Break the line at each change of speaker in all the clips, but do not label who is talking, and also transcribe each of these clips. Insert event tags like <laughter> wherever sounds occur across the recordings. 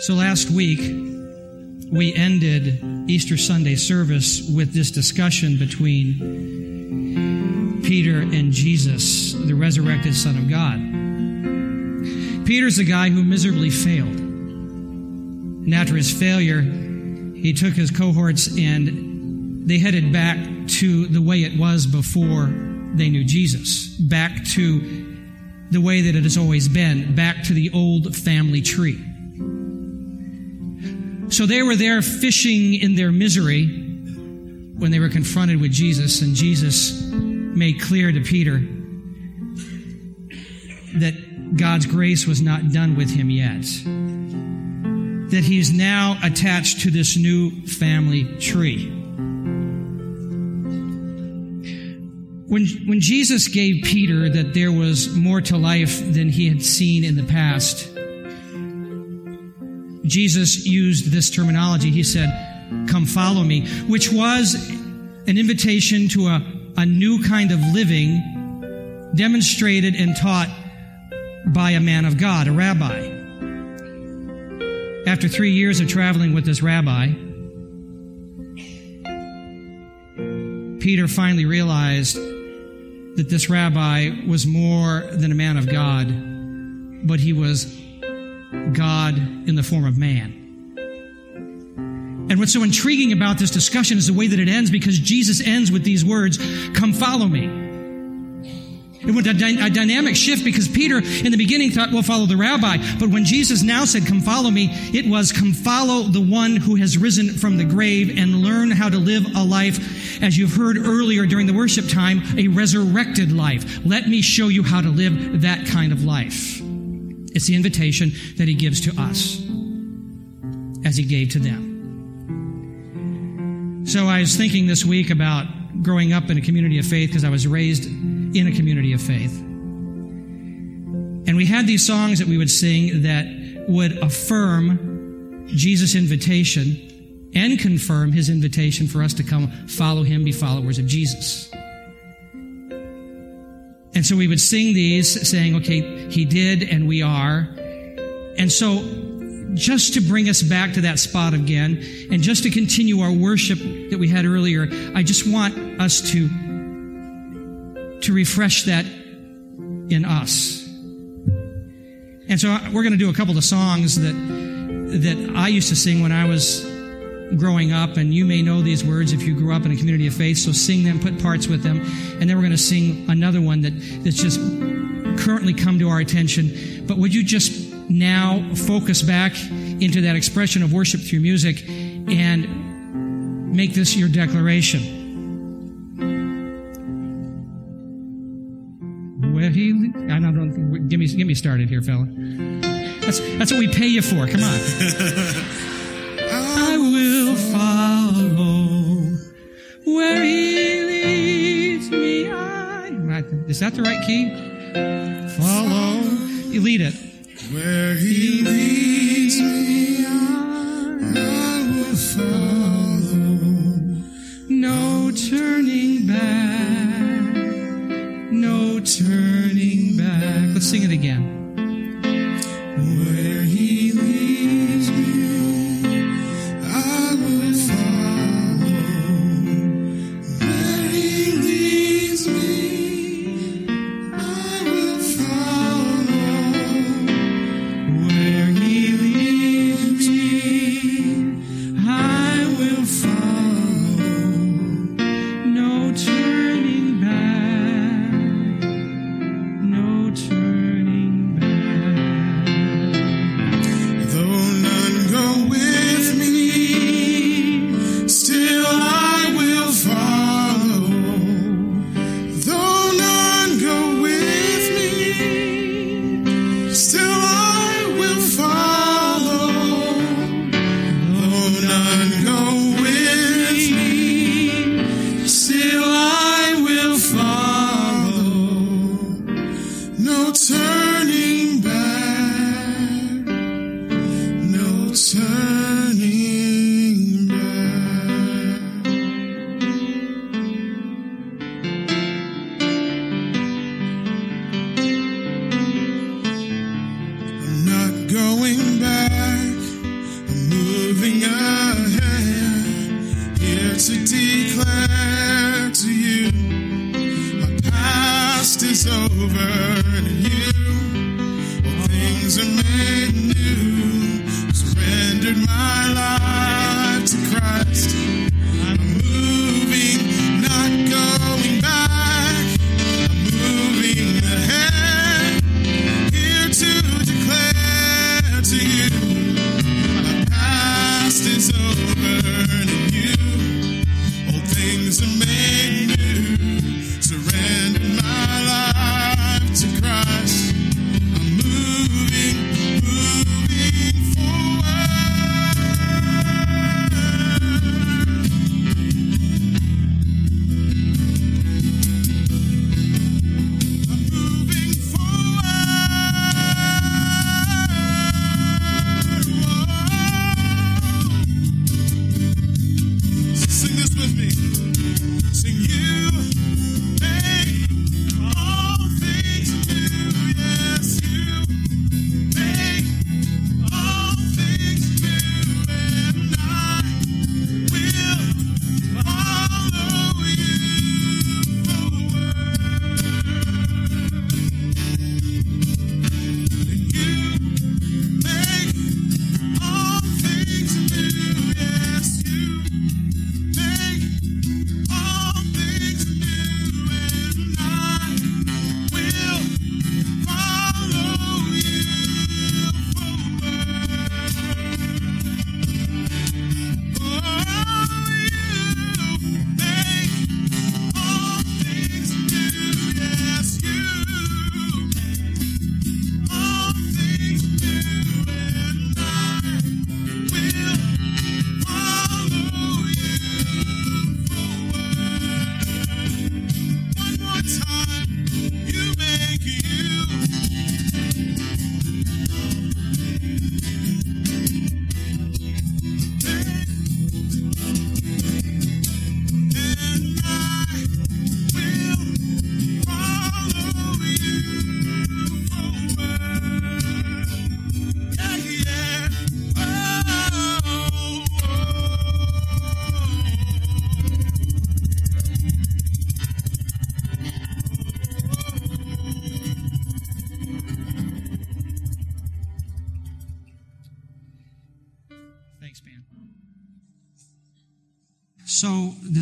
So last week, we ended Easter Sunday service with this discussion between Peter and Jesus, the resurrected Son of God. Peter's the guy who miserably failed. And after his failure, he took his cohorts and they headed back to the way it was before they knew Jesus, back to the way that it has always been, back to the old family tree. So they were there fishing in their misery when they were confronted with Jesus, and Jesus made clear to Peter that God's grace was not done with him yet. That he's now attached to this new family tree. When, when Jesus gave Peter that there was more to life than he had seen in the past, Jesus used this terminology. He said, Come follow me, which was an invitation to a, a new kind of living demonstrated and taught by a man of God, a rabbi. After three years of traveling with this rabbi, Peter finally realized that this rabbi was more than a man of God, but he was God in the form of man. And what's so intriguing about this discussion is the way that it ends because Jesus ends with these words, Come follow me. It went a, dy- a, dynamic shift because Peter in the beginning thought, we'll follow the rabbi. But when Jesus now said, come follow me, it was come follow the one who has risen from the grave and learn how to live a life, as you've heard earlier during the worship time, a resurrected life. Let me show you how to live that kind of life. It's the invitation that he gives to us as he gave to them. So I was thinking this week about growing up in a community of faith because I was raised in a community of faith. And we had these songs that we would sing that would affirm Jesus' invitation and confirm his invitation for us to come follow him, be followers of Jesus. And so we would sing these saying, okay, he did and we are. And so just to bring us back to that spot again and just to continue our worship that we had earlier, I just want us to to refresh that in us. And so we're going to do a couple of songs that that I used to sing when I was growing up, and you may know these words if you grew up in a community of faith. So sing them, put parts with them, and then we're going to sing another one that that's just currently come to our attention. But would you just now focus back into that expression of worship through music and make this your declaration? Where he, I don't, give me, get me started here, fella. That's, that's what we pay you for. Come on. <laughs> is that the right key? Follow. You lead it.
Where he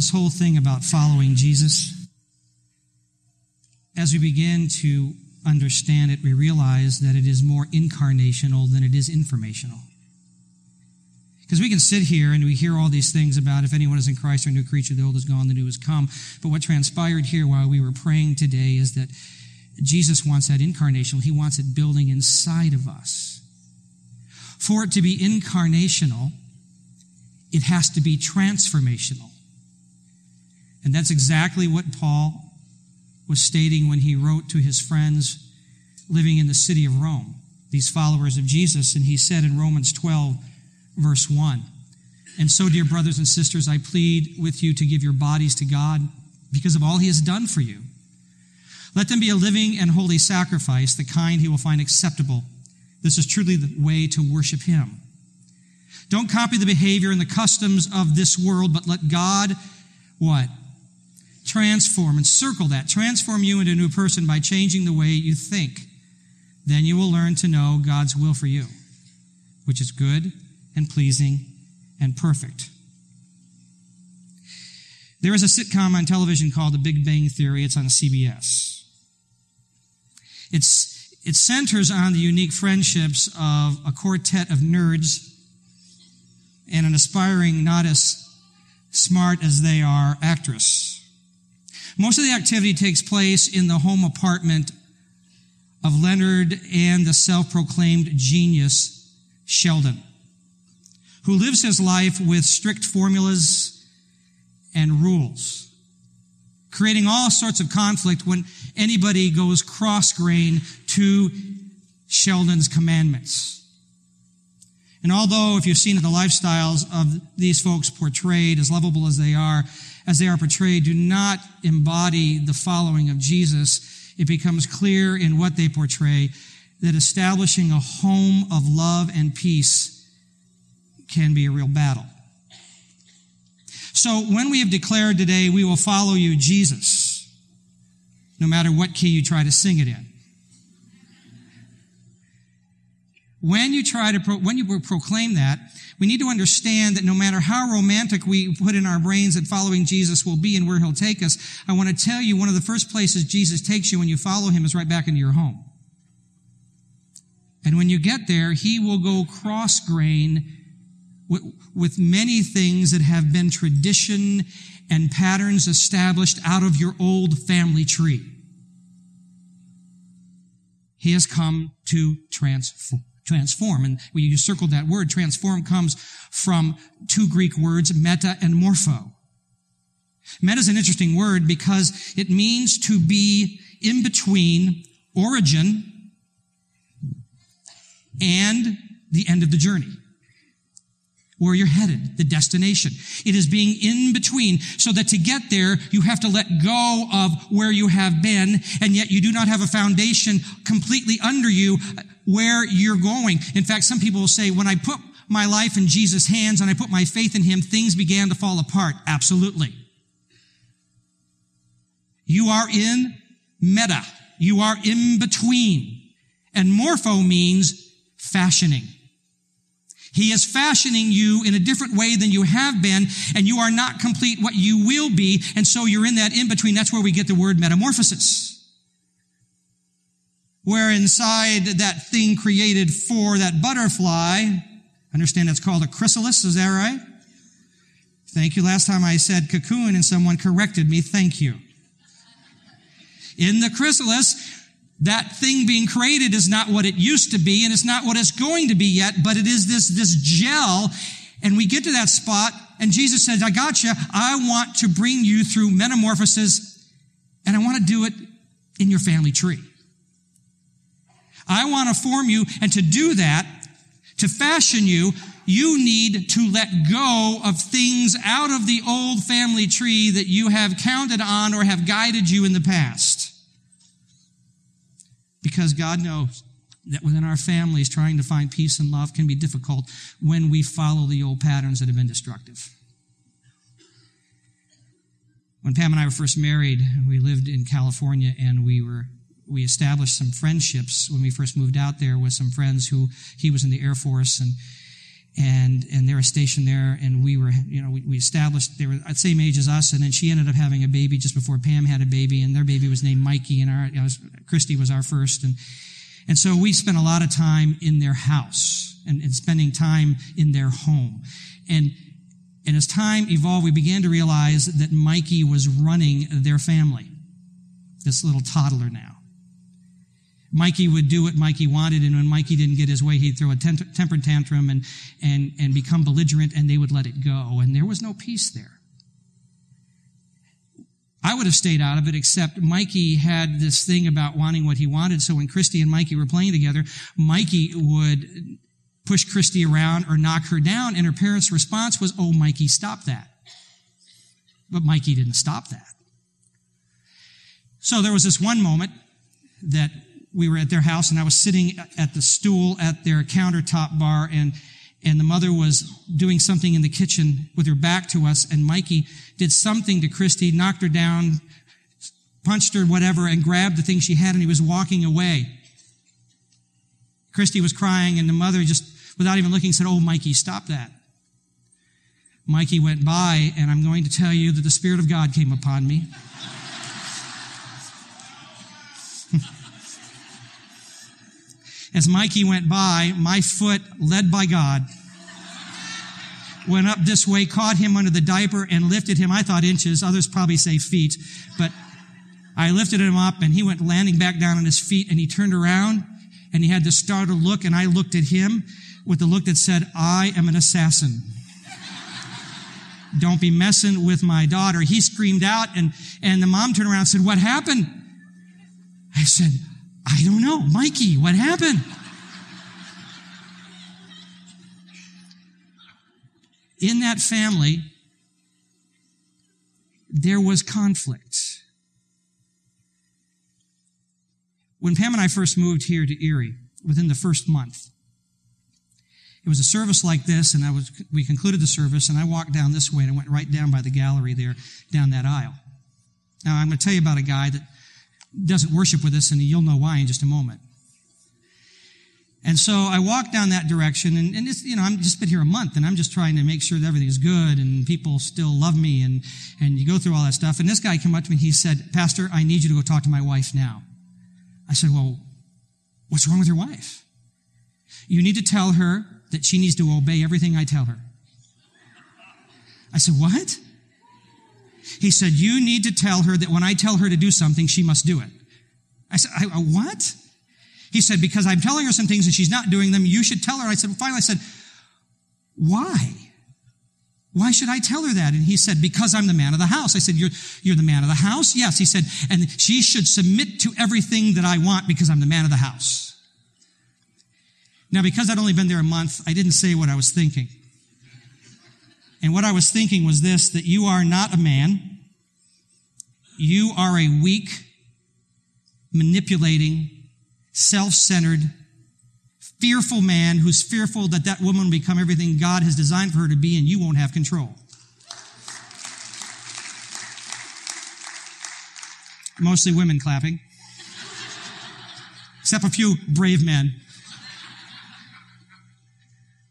this
whole thing about following Jesus, as we begin to understand it, we realize that it is more incarnational than it is informational. Because we can sit here and we hear all these things about if anyone is in Christ or a new creature, the old is gone, the new has come. But what transpired here while we were praying today is that Jesus wants that incarnational. He wants it building inside of us. For it to be incarnational, it has to be transformational. And that's exactly what Paul was stating when he wrote to his friends living in the city of Rome, these followers of Jesus. And he said in Romans 12, verse 1, And so, dear brothers and sisters, I plead with you to give your bodies to God because of all he has done for you. Let them be a living and holy sacrifice, the kind he will find acceptable. This is truly the way to worship him. Don't copy the behavior and the customs of this world, but let God, what? Transform and circle that. Transform you into a new person by changing the way you think. Then you will learn to know God's will for you, which is good and pleasing and perfect. There is a sitcom on television called The Big Bang Theory. It's on CBS. It's, it centers on the unique friendships of a quartet of nerds and an aspiring, not as smart as they are, actress. Most of the activity takes place in the home apartment of Leonard and the self-proclaimed genius Sheldon, who lives his life with strict formulas and rules, creating all sorts of conflict when anybody goes cross-grain to Sheldon's commandments. And although, if you've seen the lifestyles of these folks portrayed, as lovable as they are, as they are portrayed, do not embody the following of Jesus, it becomes clear in what they portray that establishing a home of love and peace can be a real battle. So when we have declared today, we will follow you, Jesus, no matter what key you try to sing it in. When you try to, pro- when you proclaim that, we need to understand that no matter how romantic we put in our brains that following Jesus will be and where he'll take us, I want to tell you one of the first places Jesus takes you when you follow him is right back into your home. And when you get there, he will go cross grain with, with many things that have been tradition and patterns established out of your old family tree. He has come to transform. Transform. And you circled that word. Transform comes from two Greek words, meta and morpho. Meta is an interesting word because it means to be in between origin and the end of the journey. Where you're headed, the destination. It is being in between so that to get there, you have to let go of where you have been, and yet you do not have a foundation completely under you where you're going. In fact, some people will say, when I put my life in Jesus' hands and I put my faith in Him, things began to fall apart. Absolutely. You are in meta. You are in between. And morpho means fashioning. He is fashioning you in a different way than you have been, and you are not complete what you will be, and so you're in that in between. That's where we get the word metamorphosis. Where inside that thing created for that butterfly, understand that's called a chrysalis, is that right? Thank you. Last time I said cocoon and someone corrected me. Thank you. In the chrysalis, that thing being created is not what it used to be and it's not what it's going to be yet, but it is this, this gel. And we get to that spot and Jesus says, I got you. I want to bring you through metamorphosis and I want to do it in your family tree. I want to form you and to do that, to fashion you, you need to let go of things out of the old family tree that you have counted on or have guided you in the past. Because God knows that within our families, trying to find peace and love can be difficult when we follow the old patterns that have been destructive. When Pam and I were first married, we lived in California and we were we established some friendships when we first moved out there with some friends who he was in the Air Force and and and they were stationed there and we were you know we, we established they were at the same age as us. And then she ended up having a baby just before Pam had a baby and their baby was named Mikey and our you know, Christy was our first. And and so we spent a lot of time in their house and, and spending time in their home. And and as time evolved we began to realize that Mikey was running their family this little toddler now Mikey would do what Mikey wanted, and when Mikey didn't get his way, he'd throw a temper tantrum and, and, and become belligerent, and they would let it go. And there was no peace there. I would have stayed out of it, except Mikey had this thing about wanting what he wanted. So when Christy and Mikey were playing together, Mikey would push Christy around or knock her down, and her parents' response was, Oh, Mikey, stop that. But Mikey didn't stop that. So there was this one moment that we were at their house and I was sitting at the stool at their countertop bar and and the mother was doing something in the kitchen with her back to us and Mikey did something to Christy, knocked her down, punched her, whatever, and grabbed the thing she had and he was walking away. Christy was crying and the mother just, without even looking, said, Oh, Mikey, stop that. Mikey went by and I'm going to tell you that the Spirit of God came upon me. As Mikey went by, my foot, led by God, went up this way, caught him under the diaper, and lifted him. I thought inches, others probably say feet, but I lifted him up, and he went landing back down on his feet, and he turned around, and he had this startled look, and I looked at him with the look that said, I am an assassin. Don't be messing with my daughter. He screamed out, and, and the mom turned around and said, What happened? I said, I don't know. Mikey, what happened? In that family, there was conflict. When Pam and I first moved here to Erie, within the first month, it was a service like this, and I was, we concluded the service, and I walked down this way and I went right down by the gallery there, down that aisle. Now, I'm going to tell you about a guy that doesn't worship with us, and you'll know why in just a moment. And so I walked down that direction, and, and you know, I'm just been here a month, and I'm just trying to make sure that everything's good, and people still love me, and, and you go through all that stuff. And this guy came up to me, and he said, Pastor, I need you to go talk to my wife now. I said, well, what's wrong with your wife? You need to tell her that she needs to obey everything I tell her. I said, What? He said, You need to tell her that when I tell her to do something, she must do it. I said, I, What? He said, Because I'm telling her some things and she's not doing them, you should tell her. I said, Finally, I said, Why? Why should I tell her that? And he said, Because I'm the man of the house. I said, You're, you're the man of the house? Yes. He said, And she should submit to everything that I want because I'm the man of the house. Now, because I'd only been there a month, I didn't say what I was thinking. And what I was thinking was this that you are not a man. You are a weak, manipulating, self centered, fearful man who's fearful that that woman will become everything God has designed for her to be and you won't have control. Mostly women clapping, except a few brave men.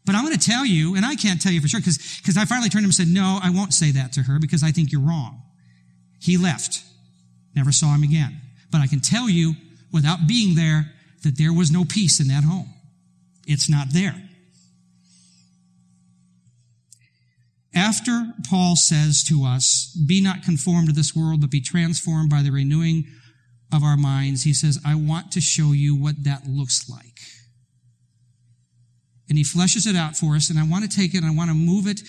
But I'm going to tell you, and I can't tell you for sure, because I finally turned him and said, No, I won't say that to her because I think you're wrong. He left. Never saw him again. But I can tell you, without being there, that there was no peace in that home. It's not there. After Paul says to us, Be not conformed to this world, but be transformed by the renewing of our minds, he says, I want to show you what that looks like and he fleshes it out for us. And I want to take it and I want to move it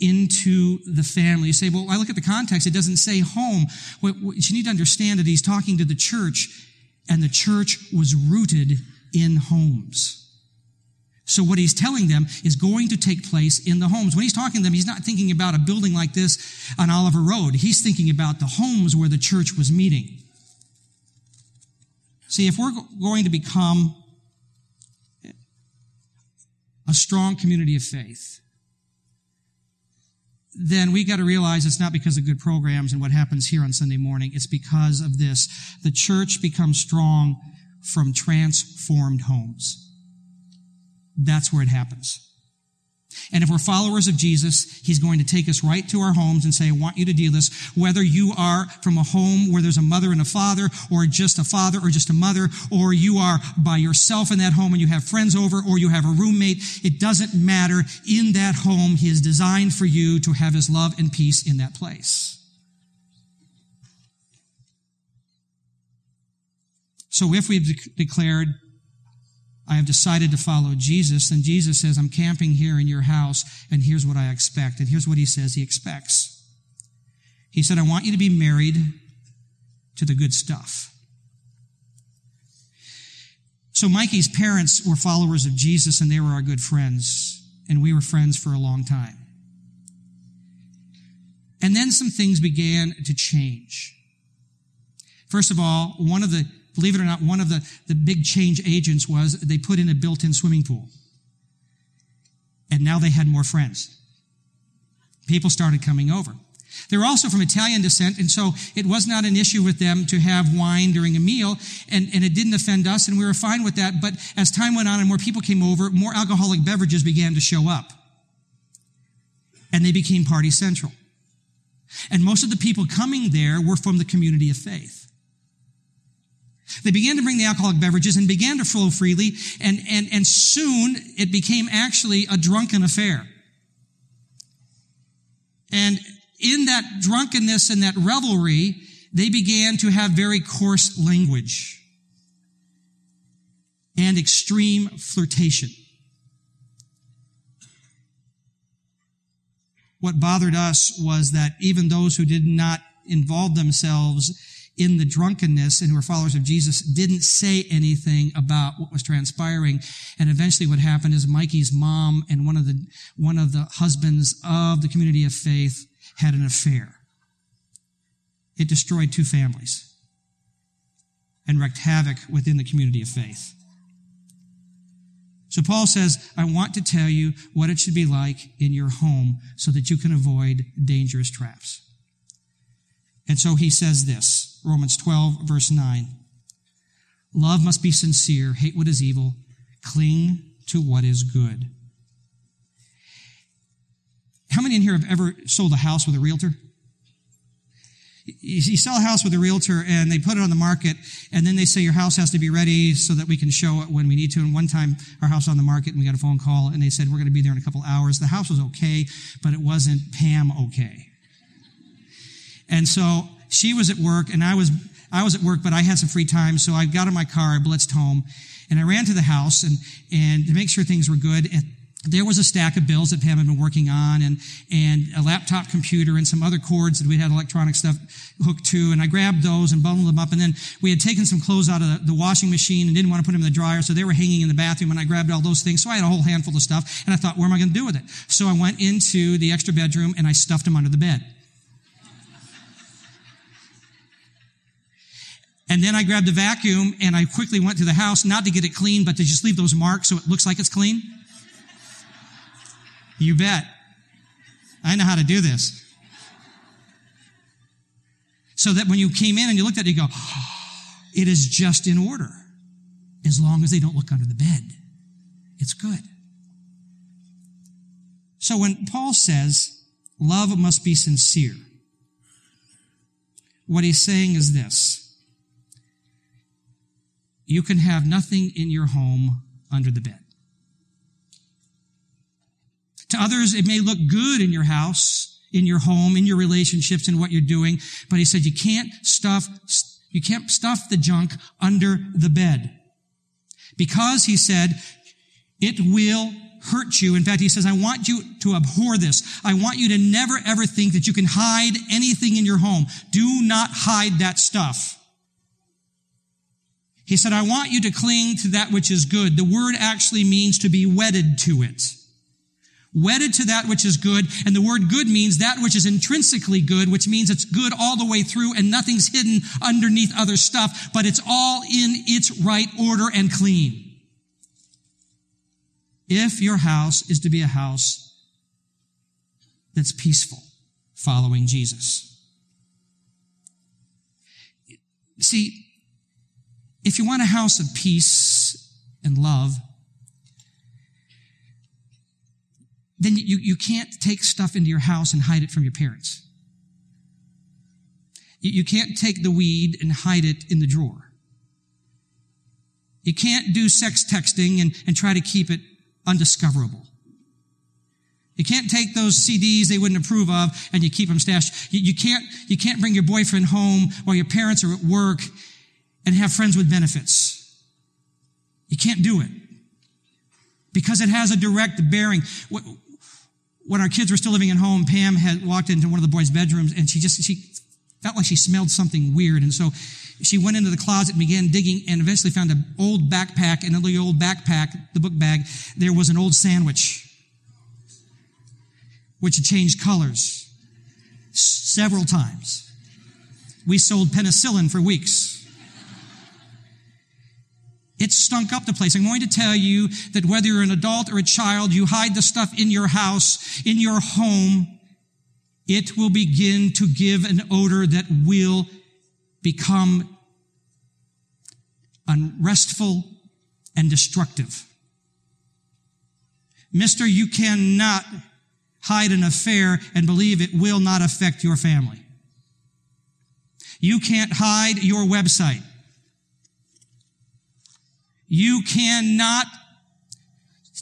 into the family. You say, well, I look at the context. It doesn't say home. What, what, you need to understand that he's talking to the church and the church was rooted in homes. So what he's telling them is going to take place in the homes. When he's talking to them, he's not thinking about a building like this on Oliver Road. He's thinking about the homes where the church was meeting. See, if we're going to become a strong community of faith, then we got to realize it's not because of good programs and what happens here on Sunday morning. It's because of this. The church becomes strong from transformed homes. That's where it happens. And if we're followers of Jesus, He's going to take us right to our homes and say, I want you to do this. Whether you are from a home where there's a mother and a father, or just a father or just a mother, or you are by yourself in that home and you have friends over, or you have a roommate, it doesn't matter. In that home, He is designed for you to have His love and peace in that place. So if we've de- declared I have decided to follow Jesus, and Jesus says, I'm camping here in your house, and here's what I expect. And here's what he says he expects. He said, I want you to be married to the good stuff. So Mikey's parents were followers of Jesus, and they were our good friends, and we were friends for a long time. And then some things began to change. First of all, one of the Believe it or not, one of the, the big change agents was they put in a built-in swimming pool. And now they had more friends. People started coming over. They were also from Italian descent, and so it was not an issue with them to have wine during a meal, and, and it didn't offend us, and we were fine with that. But as time went on and more people came over, more alcoholic beverages began to show up. And they became party central. And most of the people coming there were from the community of faith. They began to bring the alcoholic beverages and began to flow freely, and, and, and soon it became actually a drunken affair. And in that drunkenness and that revelry, they began to have very coarse language and extreme flirtation. What bothered us was that even those who did not involve themselves in the drunkenness and who were followers of Jesus didn't say anything about what was transpiring. And eventually what happened is Mikey's mom and one of the, one of the husbands of the community of faith had an affair. It destroyed two families and wreaked havoc within the community of faith. So Paul says, I want to tell you what it should be like in your home so that you can avoid dangerous traps. And so he says this, Romans 12 verse 9. Love must be sincere, hate what is evil, cling to what is good. How many in here have ever sold a house with a realtor? you sell a house with a realtor and they put it on the market and then they say your house has to be ready so that we can show it when we need to. And one time our house was on the market and we got a phone call and they said we're going to be there in a couple hours. The house was okay, but it wasn't Pam okay. And so she was at work and I was, I was at work, but I had some free time. So I got in my car, I blitzed home and I ran to the house and, and to make sure things were good. And there was a stack of bills that Pam had been working on and, and a laptop computer and some other cords that we had electronic stuff hooked to. And I grabbed those and bundled them up. And then we had taken some clothes out of the, the washing machine and didn't want to put them in the dryer. So they were hanging in the bathroom and I grabbed all those things. So I had a whole handful of stuff and I thought, what am I going to do with it? So I went into the extra bedroom and I stuffed them under the bed. And then I grabbed a vacuum and I quickly went to the house, not to get it clean, but to just leave those marks so it looks like it's clean. You bet. I know how to do this. So that when you came in and you looked at it, you go, ah, it is just in order. As long as they don't look under the bed. It's good. So when Paul says, love must be sincere, what he's saying is this. You can have nothing in your home under the bed. To others, it may look good in your house, in your home, in your relationships, in what you're doing, but he said you can't stuff, you can't stuff the junk under the bed. Because he said, it will hurt you. In fact, he says, I want you to abhor this. I want you to never ever think that you can hide anything in your home. Do not hide that stuff. He said, I want you to cling to that which is good. The word actually means to be wedded to it. Wedded to that which is good. And the word good means that which is intrinsically good, which means it's good all the way through and nothing's hidden underneath other stuff, but it's all in its right order and clean. If your house is to be a house that's peaceful, following Jesus. See, if you want a house of peace and love, then you, you can't take stuff into your house and hide it from your parents. You, you can't take the weed and hide it in the drawer. You can't do sex texting and, and try to keep it undiscoverable. You can't take those CDs they wouldn't approve of and you keep them stashed. You, you, can't, you can't bring your boyfriend home while your parents are at work and have friends with benefits. You can't do it because it has a direct bearing. When our kids were still living at home, Pam had walked into one of the boys' bedrooms and she just, she felt like she smelled something weird. And so she went into the closet and began digging and eventually found an old backpack. And in the old backpack, the book bag, there was an old sandwich, which had changed colors several times. We sold penicillin for weeks. It stunk up the place. I'm going to tell you that whether you're an adult or a child, you hide the stuff in your house, in your home, it will begin to give an odor that will become unrestful and destructive. Mister, you cannot hide an affair and believe it will not affect your family. You can't hide your website. You cannot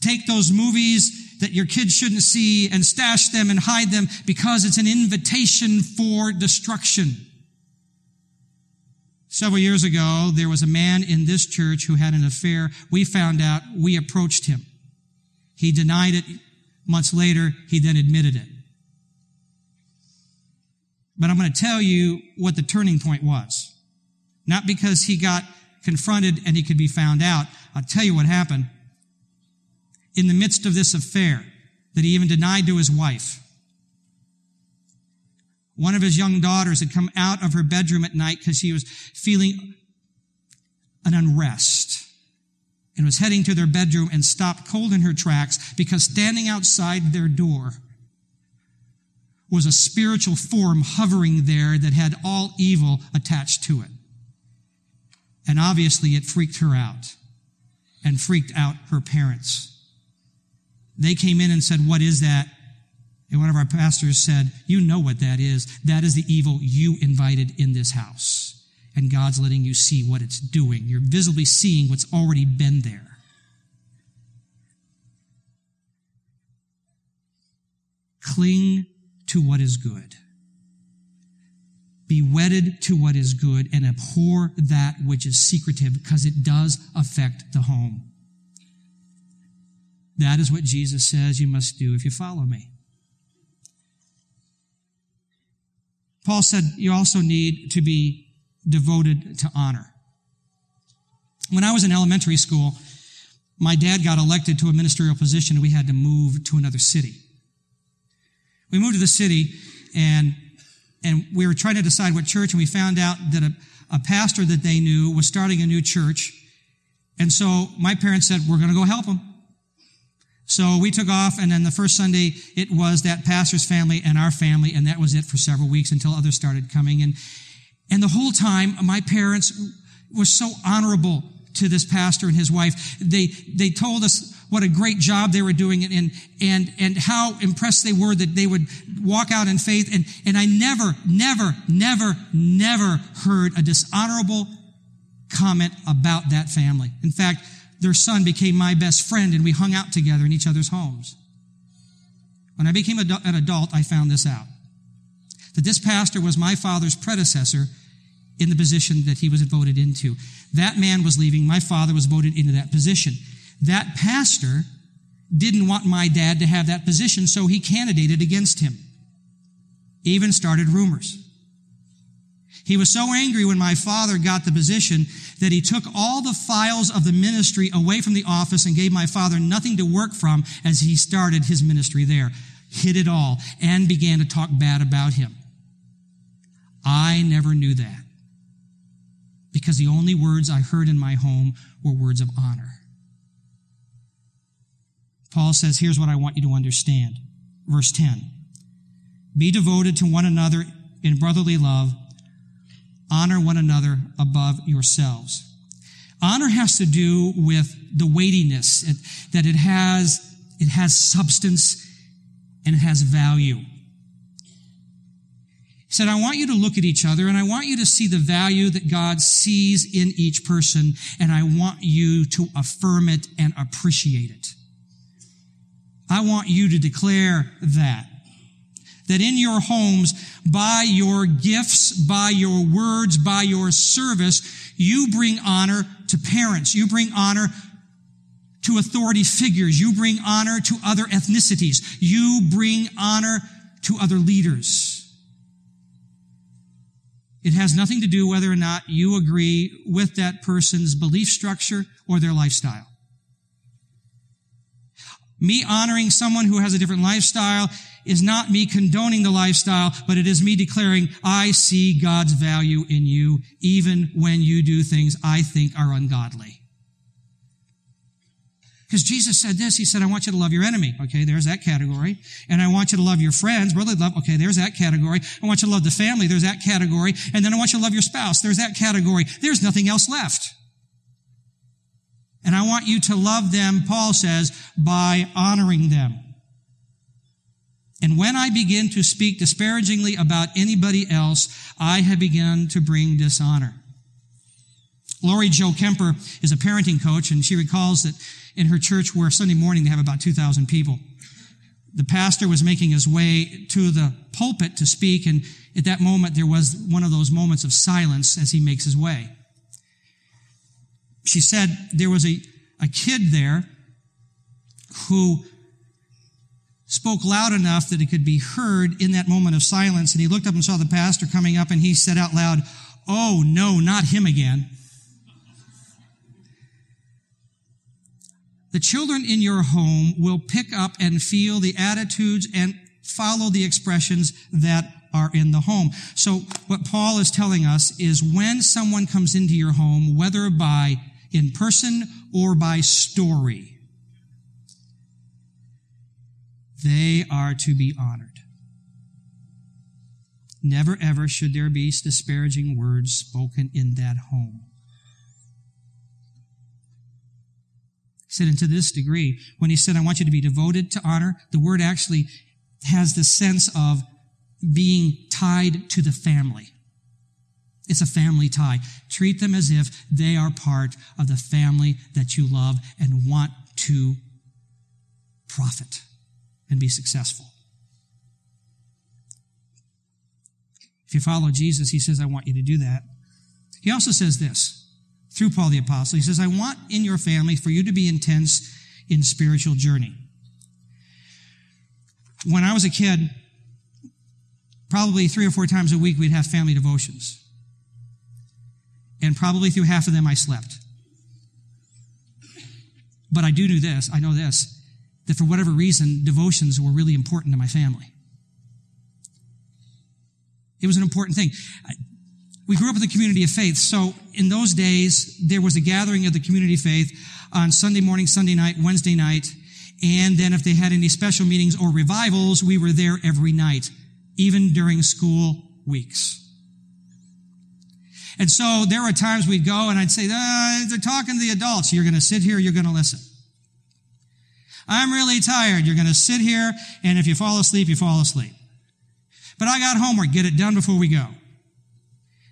take those movies that your kids shouldn't see and stash them and hide them because it's an invitation for destruction. Several years ago, there was a man in this church who had an affair. We found out, we approached him. He denied it. Months later, he then admitted it. But I'm going to tell you what the turning point was. Not because he got confronted and he could be found out. I'll tell you what happened. In the midst of this affair that he even denied to his wife, one of his young daughters had come out of her bedroom at night because she was feeling an unrest and was heading to their bedroom and stopped cold in her tracks because standing outside their door was a spiritual form hovering there that had all evil attached to it. And obviously it freaked her out and freaked out her parents. They came in and said, what is that? And one of our pastors said, You know what that is. That is the evil you invited in this house. And God's letting you see what it's doing. You're visibly seeing what's already been there. Cling to what is good. Be wedded to what is good and abhor that which is secretive because it does affect the home. That is what Jesus says you must do if you follow me. Paul said you also need to be devoted to honor. When I was in elementary school, my dad got elected to a ministerial position and we had to move to another city. We moved to the city and, and we were trying to decide what church and we found out that a, a pastor that they knew was starting a new church. And so my parents said, we're going to go help him. So we took off, and then the first Sunday, it was that pastor's family and our family, and that was it for several weeks until others started coming. And, and the whole time, my parents were so honorable to this pastor and his wife. They, they told us what a great job they were doing and, and, and how impressed they were that they would walk out in faith. And, and I never, never, never, never heard a dishonorable comment about that family. In fact, their son became my best friend and we hung out together in each other's homes. When I became an adult, I found this out. That this pastor was my father's predecessor in the position that he was voted into. That man was leaving. My father was voted into that position. That pastor didn't want my dad to have that position, so he candidated against him. Even started rumors. He was so angry when my father got the position that he took all the files of the ministry away from the office and gave my father nothing to work from as he started his ministry there. Hid it all and began to talk bad about him. I never knew that because the only words I heard in my home were words of honor. Paul says, here's what I want you to understand. Verse 10. Be devoted to one another in brotherly love honor one another above yourselves. Honor has to do with the weightiness, that it has, it has substance and it has value. He said, I want you to look at each other and I want you to see the value that God sees in each person and I want you to affirm it and appreciate it. I want you to declare that that in your homes, by your gifts, by your words, by your service, you bring honor to parents. You bring honor to authority figures. You bring honor to other ethnicities. You bring honor to other leaders. It has nothing to do whether or not you agree with that person's belief structure or their lifestyle. Me honoring someone who has a different lifestyle is not me condoning the lifestyle, but it is me declaring, I see God's value in you, even when you do things I think are ungodly. Because Jesus said this, He said, I want you to love your enemy. Okay, there's that category. And I want you to love your friends, brotherly love. Okay, there's that category. I want you to love the family. There's that category. And then I want you to love your spouse. There's that category. There's nothing else left. And I want you to love them, Paul says, by honoring them. And when I begin to speak disparagingly about anybody else, I have begun to bring dishonor. Lori Jo Kemper is a parenting coach, and she recalls that in her church, where Sunday morning they have about 2,000 people, the pastor was making his way to the pulpit to speak, and at that moment there was one of those moments of silence as he makes his way. She said there was a, a kid there who spoke loud enough that it could be heard in that moment of silence. And he looked up and saw the pastor coming up and he said out loud, Oh, no, not him again. The children in your home will pick up and feel the attitudes and follow the expressions that are in the home. So what Paul is telling us is when someone comes into your home, whether by in person or by story, they are to be honored. Never ever should there be disparaging words spoken in that home. He said, and to this degree, when he said, I want you to be devoted to honor, the word actually has the sense of being tied to the family. It's a family tie. Treat them as if they are part of the family that you love and want to profit and be successful. If you follow Jesus, he says, I want you to do that. He also says this through Paul the Apostle. He says, I want in your family for you to be intense in spiritual journey. When I was a kid, probably three or four times a week, we'd have family devotions. And probably through half of them, I slept. But I do know this, I know this, that for whatever reason, devotions were really important to my family. It was an important thing. We grew up in the community of faith, so in those days, there was a gathering of the community of faith on Sunday morning, Sunday night, Wednesday night, and then if they had any special meetings or revivals, we were there every night, even during school weeks. And so there were times we'd go and I'd say, ah, they're talking to the adults. You're going to sit here, you're going to listen. I'm really tired. You're going to sit here, and if you fall asleep, you fall asleep. But I got homework. Get it done before we go.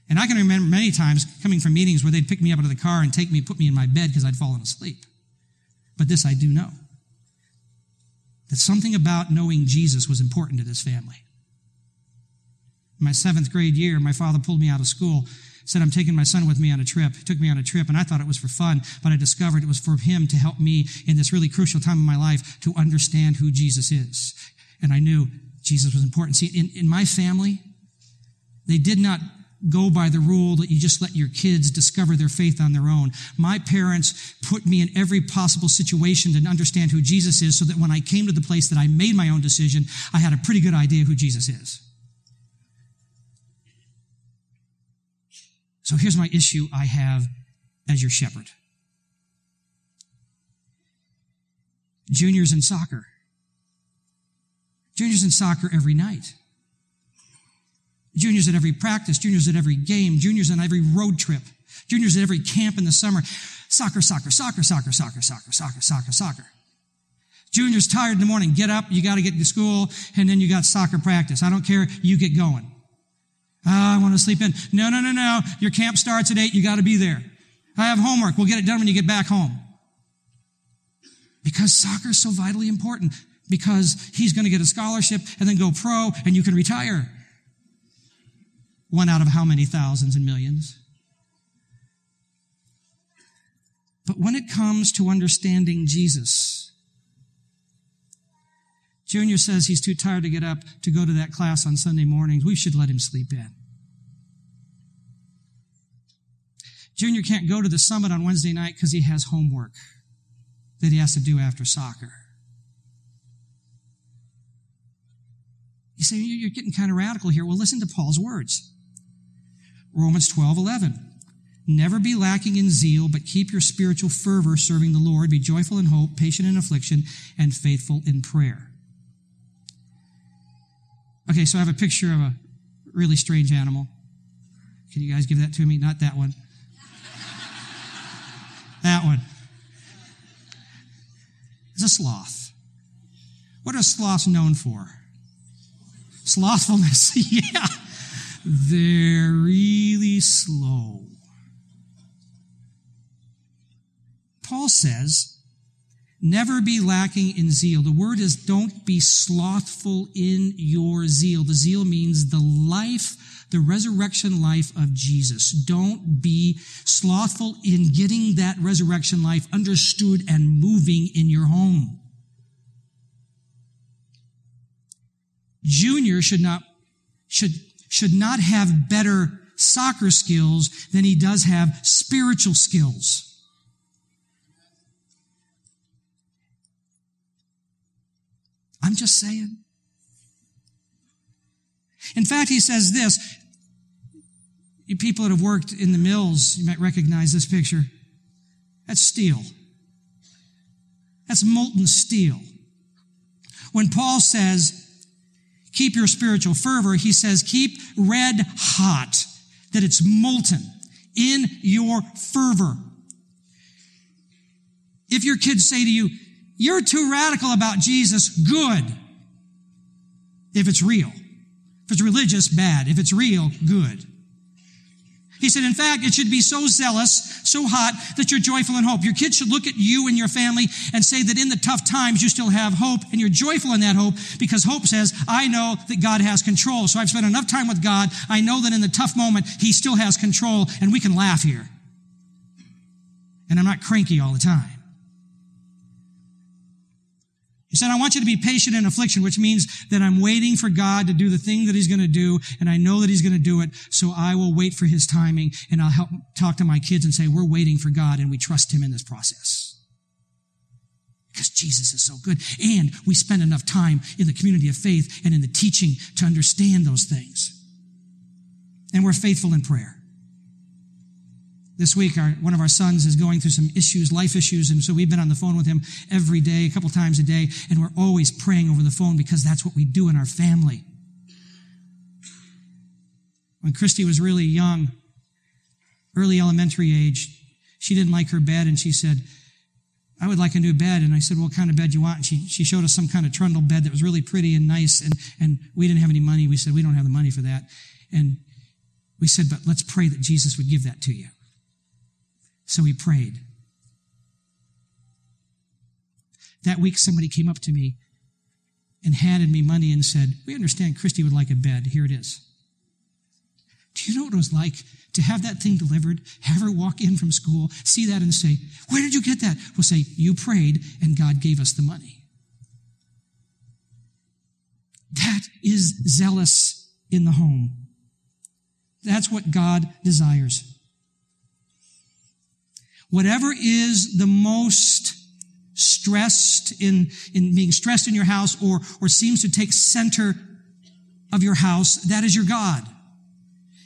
And I can remember many times coming from meetings where they'd pick me up out of the car and take me, put me in my bed because I'd fallen asleep. But this I do know. That something about knowing Jesus was important to this family. In my seventh grade year, my father pulled me out of school, said, I'm taking my son with me on a trip. He took me on a trip, and I thought it was for fun, but I discovered it was for him to help me in this really crucial time of my life to understand who Jesus is. And I knew Jesus was important. See, in, in my family, they did not go by the rule that you just let your kids discover their faith on their own. My parents put me in every possible situation to understand who Jesus is so that when I came to the place that I made my own decision, I had a pretty good idea who Jesus is. So here's my issue I have as your shepherd. Juniors in soccer. Juniors in soccer every night. Juniors at every practice, juniors at every game, juniors on every road trip, juniors at every camp in the summer. Soccer, soccer, soccer, soccer, soccer, soccer, soccer, soccer, soccer. Juniors tired in the morning, get up, you got to get to school, and then you got soccer practice. I don't care, you get going. Ah, I want to sleep in. No, no, no, no. Your camp starts at eight, you got to be there. I have homework, we'll get it done when you get back home. Because soccer is so vitally important. Because he's going to get a scholarship and then go pro, and you can retire. One out of how many thousands and millions? But when it comes to understanding Jesus, Junior says he's too tired to get up to go to that class on Sunday mornings. We should let him sleep in. Junior can't go to the summit on Wednesday night because he has homework that he has to do after soccer. You say, you're getting kind of radical here. Well, listen to Paul's words. Romans 12, 11. Never be lacking in zeal, but keep your spiritual fervor serving the Lord. Be joyful in hope, patient in affliction, and faithful in prayer. Okay, so I have a picture of a really strange animal. Can you guys give that to me? Not that one. <laughs> that one. It's a sloth. What are sloths known for? Slothfulness. <laughs> yeah. They're really slow. Paul says, never be lacking in zeal. The word is don't be slothful in your zeal. The zeal means the life, the resurrection life of Jesus. Don't be slothful in getting that resurrection life understood and moving in your home. Junior should not, should should not have better soccer skills than he does have spiritual skills. I'm just saying. In fact, he says this. You people that have worked in the mills, you might recognize this picture. That's steel. That's molten steel. When Paul says, keep your spiritual fervor, he says, keep red hot, that it's molten in your fervor. If your kids say to you, you're too radical about Jesus, good. If it's real. If it's religious, bad. If it's real, good. He said, in fact, it should be so zealous, so hot, that you're joyful in hope. Your kids should look at you and your family and say that in the tough times you still have hope and you're joyful in that hope because hope says, I know that God has control. So I've spent enough time with God. I know that in the tough moment, He still has control and we can laugh here. And I'm not cranky all the time. He said, I want you to be patient in affliction, which means that I'm waiting for God to do the thing that He's going to do, and I know that He's going to do it, so I will wait for His timing, and I'll help talk to my kids and say, we're waiting for God, and we trust Him in this process. Because Jesus is so good. And we spend enough time in the community of faith and in the teaching to understand those things. And we're faithful in prayer. This week, our, one of our sons is going through some issues, life issues, and so we've been on the phone with him every day, a couple times a day, and we're always praying over the phone because that's what we do in our family. When Christy was really young, early elementary age, she didn't like her bed, and she said, I would like a new bed. And I said, well, what kind of bed do you want? And she, she showed us some kind of trundle bed that was really pretty and nice. And, and we didn't have any money. We said, we don't have the money for that. And we said, but let's pray that Jesus would give that to you. So we prayed. That week, somebody came up to me and handed me money and said, We understand Christy would like a bed. Here it is. Do you know what it was like to have that thing delivered, have her walk in from school, see that and say, Where did you get that? We'll say, You prayed and God gave us the money. That is zealous in the home. That's what God desires. Whatever is the most stressed in, in being stressed in your house or, or seems to take center of your house, that is your God.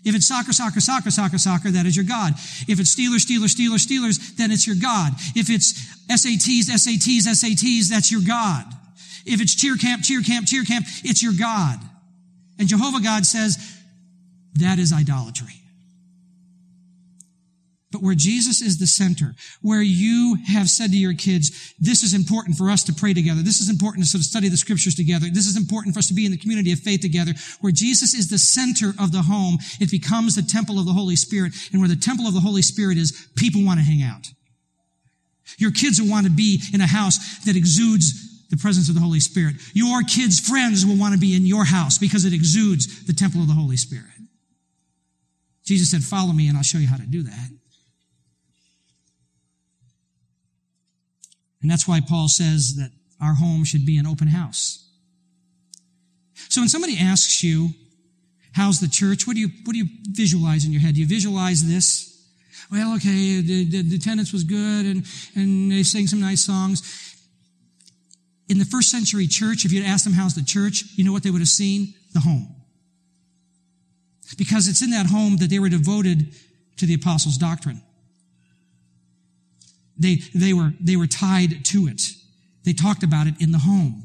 If it's soccer, soccer, soccer, soccer, soccer, that is your God. If it's Steelers, Steelers, Steelers, Steelers, then it's your God. If it's SATs, SATs, SATs, that's your God. If it's cheer camp, cheer camp, cheer camp, it's your God. And Jehovah God says, that is idolatry. But where Jesus is the center, where you have said to your kids, this is important for us to pray together. This is important to sort of study the scriptures together. This is important for us to be in the community of faith together. Where Jesus is the center of the home, it becomes the temple of the Holy Spirit. And where the temple of the Holy Spirit is, people want to hang out. Your kids will want to be in a house that exudes the presence of the Holy Spirit. Your kids' friends will want to be in your house because it exudes the temple of the Holy Spirit. Jesus said, follow me and I'll show you how to do that. And that's why Paul says that our home should be an open house. So when somebody asks you, how's the church? What do you, what do you visualize in your head? Do you visualize this? Well, okay, the, the, the attendance was good and, and they sang some nice songs. In the first century church, if you'd asked them how's the church, you know what they would have seen? The home. Because it's in that home that they were devoted to the apostles' doctrine. They, they, were, they were tied to it. They talked about it in the home.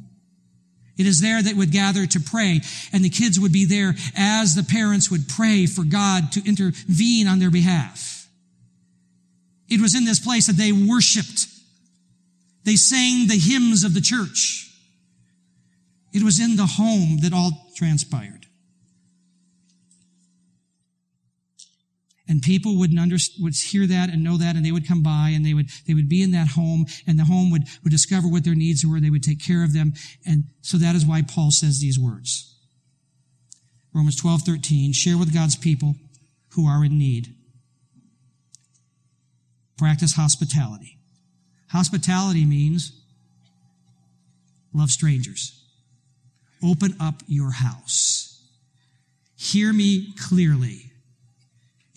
It is there that would gather to pray, and the kids would be there as the parents would pray for God to intervene on their behalf. It was in this place that they worshiped. They sang the hymns of the church. It was in the home that all transpired. And people would would hear that and know that and they would come by and they would they would be in that home and the home would would discover what their needs were they would take care of them. And so that is why paul says these words. Romans 12 13 share with god's people who are in need. Practice hospitality. Hospitality means love strangers. Open up your house. Hear me clearly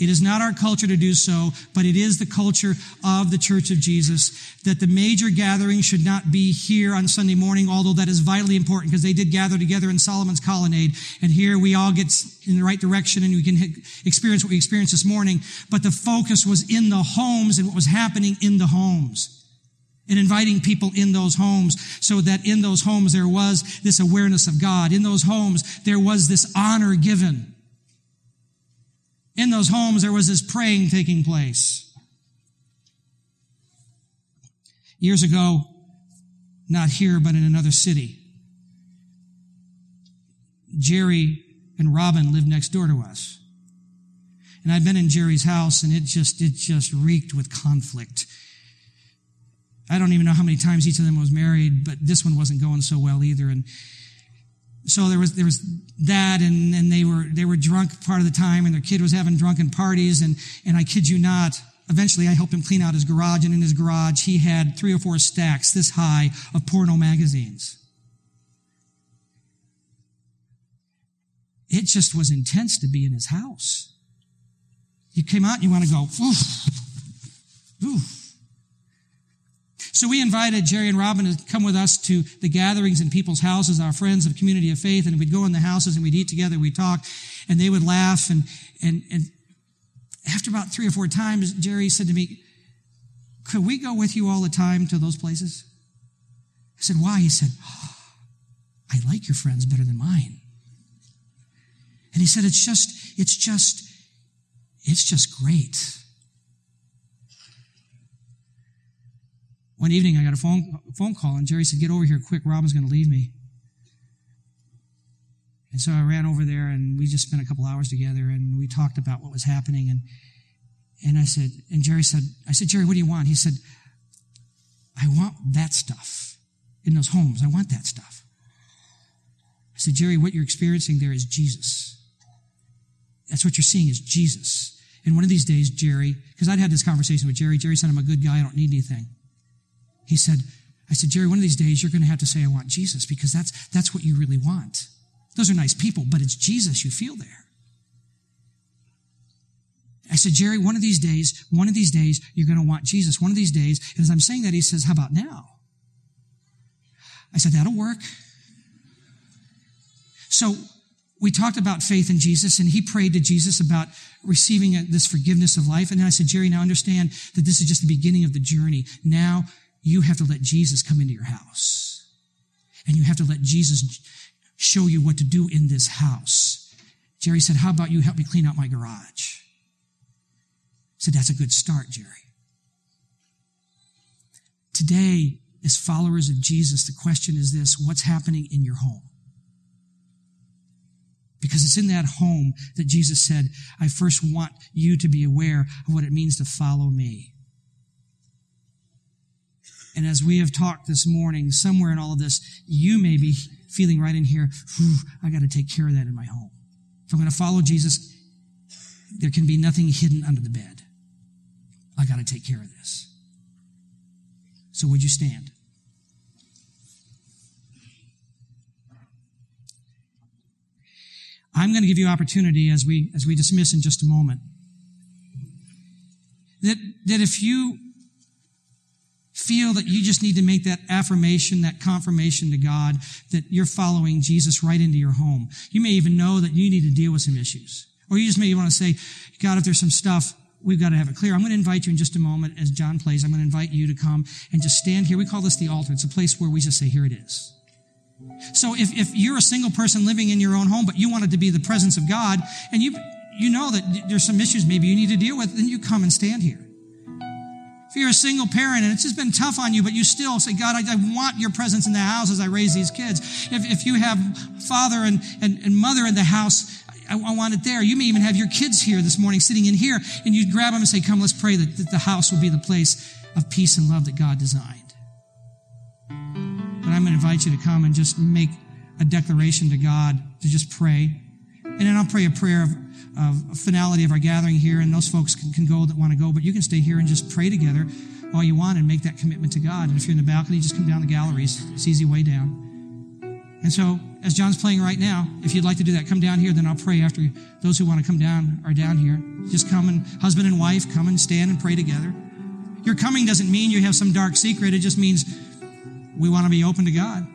it is not our culture to do so, but it is the culture of the Church of Jesus that the major gathering should not be here on Sunday morning, although that is vitally important because they did gather together in Solomon's colonnade. And here we all get in the right direction and we can experience what we experienced this morning. But the focus was in the homes and what was happening in the homes and inviting people in those homes so that in those homes there was this awareness of God. In those homes there was this honor given in those homes, there was this praying taking place. Years ago, not here, but in another city, Jerry and Robin lived next door to us. And I've been in Jerry's house and it just, it just reeked with conflict. I don't even know how many times each of them was married, but this one wasn't going so well either. And so there was there was that, and, and they were they were drunk part of the time, and their kid was having drunken parties, and and I kid you not, eventually I helped him clean out his garage, and in his garage he had three or four stacks this high of porno magazines. It just was intense to be in his house. You came out and you want to go, oof, oof. So we invited Jerry and Robin to come with us to the gatherings in people's houses, our friends of Community of Faith, and we'd go in the houses and we'd eat together, we'd talk, and they would laugh. And, and, and after about three or four times, Jerry said to me, Could we go with you all the time to those places? I said, Why? He said, oh, I like your friends better than mine. And he said, It's just, it's just, it's just great. One evening, I got a phone, phone call, and Jerry said, Get over here quick. Robin's going to leave me. And so I ran over there, and we just spent a couple hours together, and we talked about what was happening. And, and I said, And Jerry said, I said, Jerry, what do you want? He said, I want that stuff in those homes. I want that stuff. I said, Jerry, what you're experiencing there is Jesus. That's what you're seeing is Jesus. And one of these days, Jerry, because I'd had this conversation with Jerry, Jerry said, I'm a good guy, I don't need anything. He said, I said, Jerry, one of these days you're going to have to say, I want Jesus, because that's, that's what you really want. Those are nice people, but it's Jesus you feel there. I said, Jerry, one of these days, one of these days, you're going to want Jesus. One of these days. And as I'm saying that, he says, how about now? I said, that'll work. So we talked about faith in Jesus and he prayed to Jesus about receiving uh, this forgiveness of life. And then I said, Jerry, now understand that this is just the beginning of the journey. Now you have to let Jesus come into your house and you have to let Jesus show you what to do in this house. Jerry said, how about you help me clean out my garage? I said, that's a good start, Jerry. Today, as followers of Jesus, the question is this, what's happening in your home? Because it's in that home that Jesus said, I first want you to be aware of what it means to follow me. And as we have talked this morning, somewhere in all of this, you may be feeling right in here, I got to take care of that in my home. If I'm going to follow Jesus, there can be nothing hidden under the bed. I got to take care of this. So would you stand? I'm going to give you opportunity as we, as we dismiss in just a moment. That, that if you feel that you just need to make that affirmation, that confirmation to God that you're following Jesus right into your home. You may even know that you need to deal with some issues. Or you just may want to say, God, if there's some stuff, we've got to have it clear. I'm going to invite you in just a moment as John plays. I'm going to invite you to come and just stand here. We call this the altar. It's a place where we just say, here it is. So if, if you're a single person living in your own home, but you want it to be the presence of God, and you, you know that there's some issues maybe you need to deal with, then you come and stand here. If you're a single parent and it's just been tough on you, but you still say, God, I, I want your presence in the house as I raise these kids. If, if you have father and, and, and mother in the house, I, I, want it there. You may even have your kids here this morning sitting in here and you grab them and say, come, let's pray that, that the house will be the place of peace and love that God designed. But I'm going to invite you to come and just make a declaration to God to just pray. And then I'll pray a prayer of, of finality of our gathering here, and those folks can, can go that want to go, but you can stay here and just pray together all you want and make that commitment to God. And if you're in the balcony, just come down the galleries. It's easy way down. And so, as John's playing right now, if you'd like to do that, come down here, then I'll pray after those who want to come down are down here. Just come and, husband and wife, come and stand and pray together. Your coming doesn't mean you have some dark secret. It just means we want to be open to God.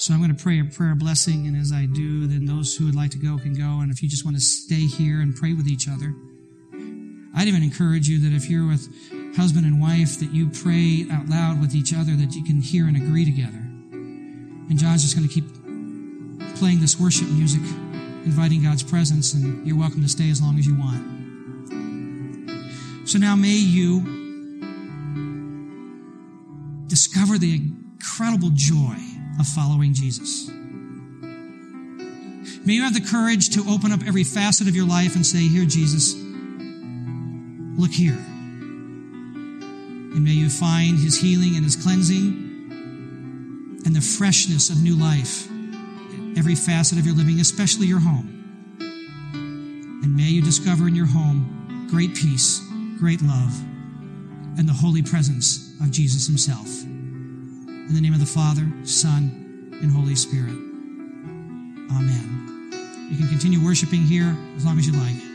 So I'm going to pray a prayer blessing, and as I do, then those who would like to go can go. And if you just want to stay here and pray with each other, I'd even encourage you that if you're with husband and wife, that you pray out loud with each other, that you can hear and agree together. And John's just going to keep playing this worship music, inviting God's presence, and you're welcome to stay as long as you want. So now may you discover the incredible joy of following Jesus. May you have the courage to open up every facet of your life and say, Here, Jesus, look here. And may you find his healing and his cleansing and the freshness of new life in every facet of your living, especially your home. And may you discover in your home great peace, great love, and the holy presence of Jesus himself. In the name of the Father, Son, and Holy Spirit. Amen. You can continue worshiping here as long as you like.